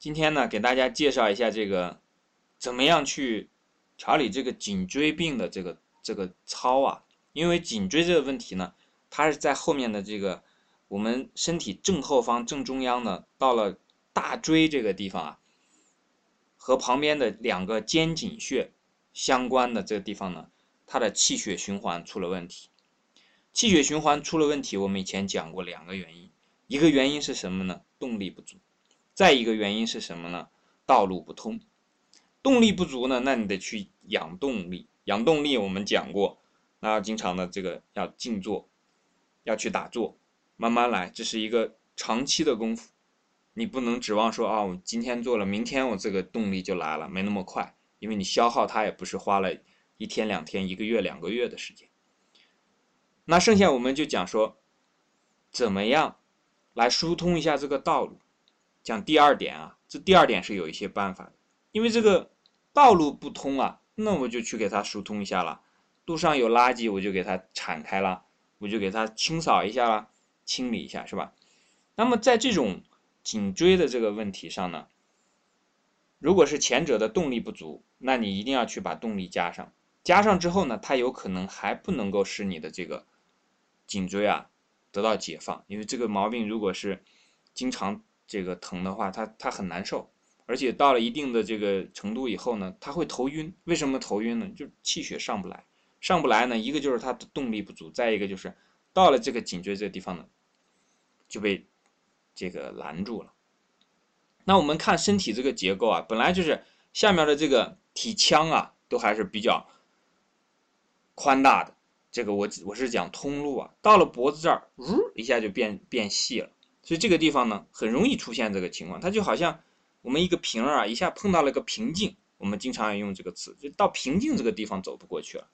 今天呢，给大家介绍一下这个怎么样去调理这个颈椎病的这个这个操啊。因为颈椎这个问题呢，它是在后面的这个我们身体正后方正中央呢，到了大椎这个地方啊，和旁边的两个肩颈穴相关的这个地方呢，它的气血循环出了问题。气血循环出了问题，我们以前讲过两个原因，一个原因是什么呢？动力不足。再一个原因是什么呢？道路不通。动力不足呢，那你得去养动力。养动力我们讲过，那经常的这个要静坐，要去打坐，慢慢来，这是一个长期的功夫。你不能指望说啊，我今天做了，明天我这个动力就来了，没那么快，因为你消耗它也不是花了一天两天、一个月两个月的时间。那剩下我们就讲说，怎么样来疏通一下这个道路。讲第二点啊，这第二点是有一些办法的，因为这个道路不通啊，那我就去给它疏通一下了。路上有垃圾，我就给它铲开了，我就给它清扫一下啦，清理一下，是吧？那么在这种颈椎的这个问题上呢，如果是前者的动力不足，那你一定要去把动力加上。加上之后呢，它有可能还不能够使你的这个。颈椎啊得到解放，因为这个毛病如果是经常这个疼的话，他他很难受，而且到了一定的这个程度以后呢，他会头晕。为什么头晕呢？就气血上不来，上不来呢，一个就是它的动力不足，再一个就是到了这个颈椎这个地方呢，就被这个拦住了。那我们看身体这个结构啊，本来就是下面的这个体腔啊，都还是比较宽大的。这个我我是讲通路啊，到了脖子这儿，呜一下就变变细了，所以这个地方呢，很容易出现这个情况。它就好像我们一个瓶儿啊，一下碰到了个瓶颈，我们经常用这个词，就到瓶颈这个地方走不过去了。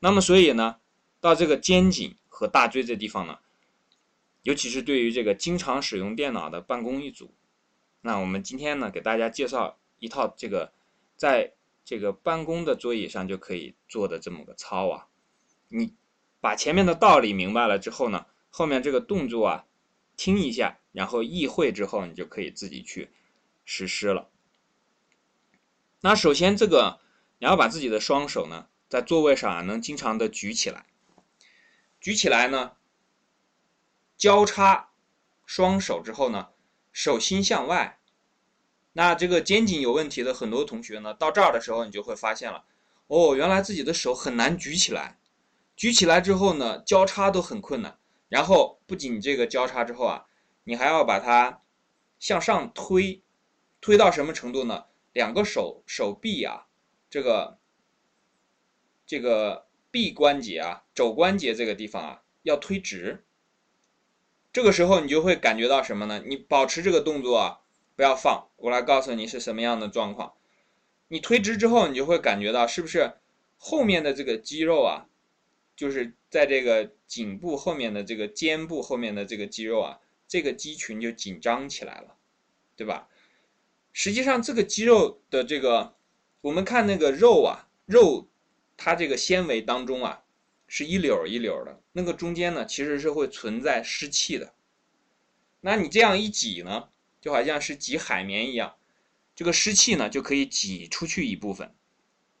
那么所以呢，到这个肩颈和大椎这地方呢，尤其是对于这个经常使用电脑的办公一族，那我们今天呢，给大家介绍一套这个在这个办公的桌椅上就可以做的这么个操啊。你把前面的道理明白了之后呢，后面这个动作啊，听一下，然后意会之后，你就可以自己去实施了。那首先这个你要把自己的双手呢，在座位上啊，能经常的举起来，举起来呢，交叉双手之后呢，手心向外。那这个肩颈有问题的很多同学呢，到这儿的时候，你就会发现了，哦，原来自己的手很难举起来。举起来之后呢，交叉都很困难。然后不仅这个交叉之后啊，你还要把它向上推，推到什么程度呢？两个手手臂啊，这个这个臂关节啊，肘关节这个地方啊，要推直。这个时候你就会感觉到什么呢？你保持这个动作啊，不要放。我来告诉你是什么样的状况。你推直之后，你就会感觉到是不是后面的这个肌肉啊？就是在这个颈部后面的这个肩部后面的这个肌肉啊，这个肌群就紧张起来了，对吧？实际上，这个肌肉的这个，我们看那个肉啊，肉它这个纤维当中啊，是一绺一绺的，那个中间呢，其实是会存在湿气的。那你这样一挤呢，就好像是挤海绵一样，这个湿气呢就可以挤出去一部分，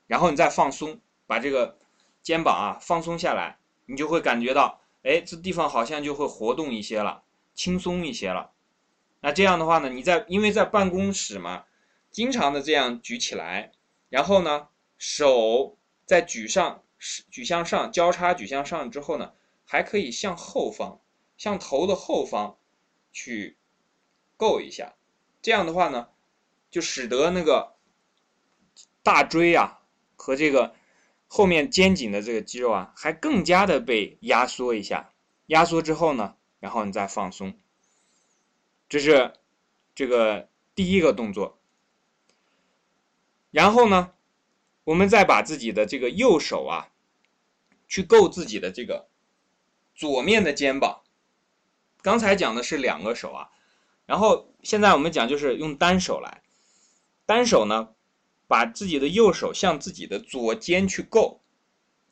然后你再放松，把这个。肩膀啊放松下来，你就会感觉到，哎，这地方好像就会活动一些了，轻松一些了。那这样的话呢，你在因为在办公室嘛，经常的这样举起来，然后呢，手再举上，举向上，交叉举向上之后呢，还可以向后方，向头的后方去够一下。这样的话呢，就使得那个大椎啊和这个。后面肩颈的这个肌肉啊，还更加的被压缩一下，压缩之后呢，然后你再放松，这是这个第一个动作。然后呢，我们再把自己的这个右手啊，去够自己的这个左面的肩膀。刚才讲的是两个手啊，然后现在我们讲就是用单手来，单手呢。把自己的右手向自己的左肩去够，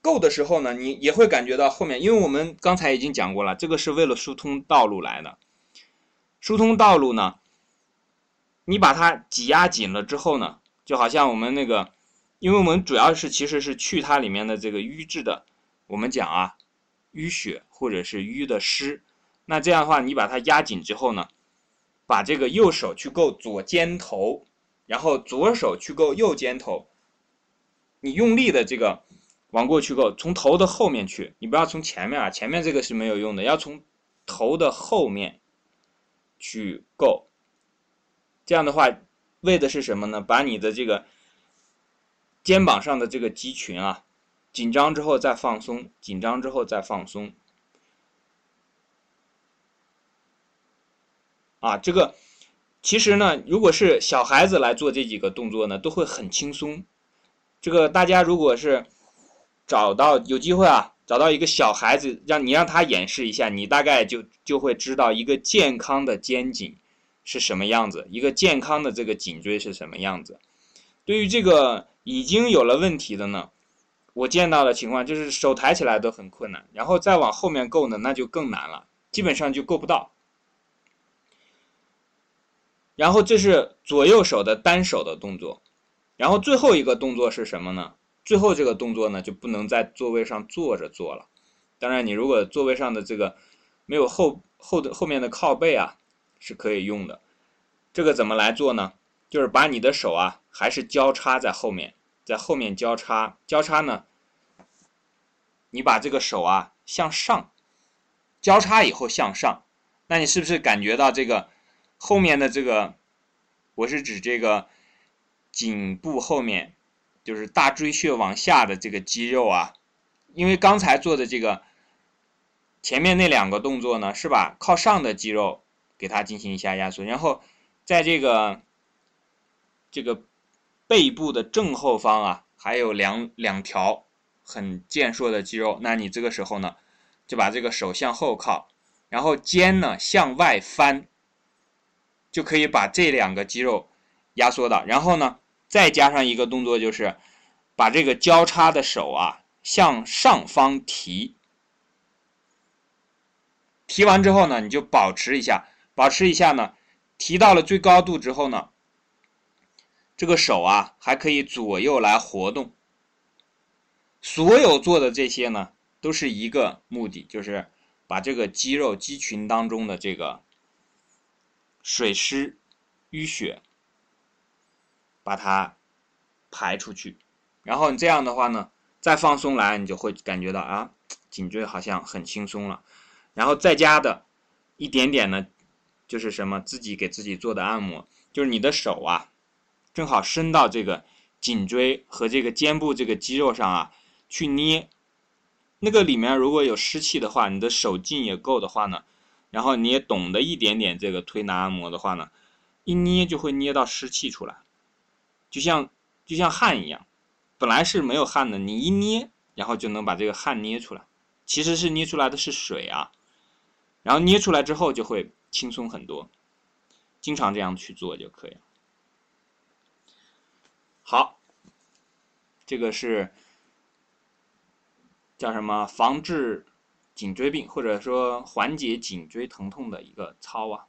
够的时候呢，你也会感觉到后面，因为我们刚才已经讲过了，这个是为了疏通道路来的。疏通道路呢，你把它挤压紧了之后呢，就好像我们那个，因为我们主要是其实是去它里面的这个瘀滞的，我们讲啊，淤血或者是淤的湿。那这样的话，你把它压紧之后呢，把这个右手去够左肩头，然后左手去够右肩头，你用力的这个往过去够，从头的后面去，你不要从前面啊，前面这个是没有用的，要从头的后面去够。这样的话，为的是什么呢？把你的这个肩膀上的这个肌群啊，紧张之后再放松，紧张之后再放松。啊，这个其实呢，如果是小孩子来做这几个动作呢，都会很轻松。这个大家如果是找到有机会啊，找到一个小孩子，让你让他演示一下，你大概就就会知道一个健康的肩颈是什么样子，一个健康的这个颈椎是什么样子。对于这个已经有了问题的呢，我见到的情况就是手抬起来都很困难，然后再往后面够呢，那就更难了，基本上就够不到。然后这是左右手的单手的动作，然后最后一个动作是什么呢？最后这个动作呢就不能在座位上坐着做了。当然，你如果座位上的这个没有后后的后面的靠背啊，是可以用的。这个怎么来做呢？就是把你的手啊还是交叉在后面，在后面交叉交叉呢，你把这个手啊向上交叉以后向上，那你是不是感觉到这个？后面的这个，我是指这个颈部后面，就是大椎穴往下的这个肌肉啊。因为刚才做的这个前面那两个动作呢，是把靠上的肌肉给它进行一下压缩，然后在这个这个背部的正后方啊，还有两两条很健硕的肌肉。那你这个时候呢，就把这个手向后靠，然后肩呢向外翻。就可以把这两个肌肉压缩到，然后呢，再加上一个动作，就是把这个交叉的手啊向上方提。提完之后呢，你就保持一下，保持一下呢，提到了最高度之后呢，这个手啊还可以左右来活动。所有做的这些呢，都是一个目的，就是把这个肌肉肌群当中的这个。水湿、淤血，把它排出去，然后你这样的话呢，再放松来，你就会感觉到啊，颈椎好像很轻松了。然后再加的一点点呢，就是什么自己给自己做的按摩，就是你的手啊，正好伸到这个颈椎和这个肩部这个肌肉上啊，去捏。那个里面如果有湿气的话，你的手劲也够的话呢。然后你也懂得一点点这个推拿按摩的话呢，一捏就会捏到湿气出来，就像就像汗一样，本来是没有汗的，你一捏，然后就能把这个汗捏出来，其实是捏出来的是水啊，然后捏出来之后就会轻松很多，经常这样去做就可以了。好，这个是叫什么？防治。颈椎病，或者说缓解颈椎疼痛的一个操啊。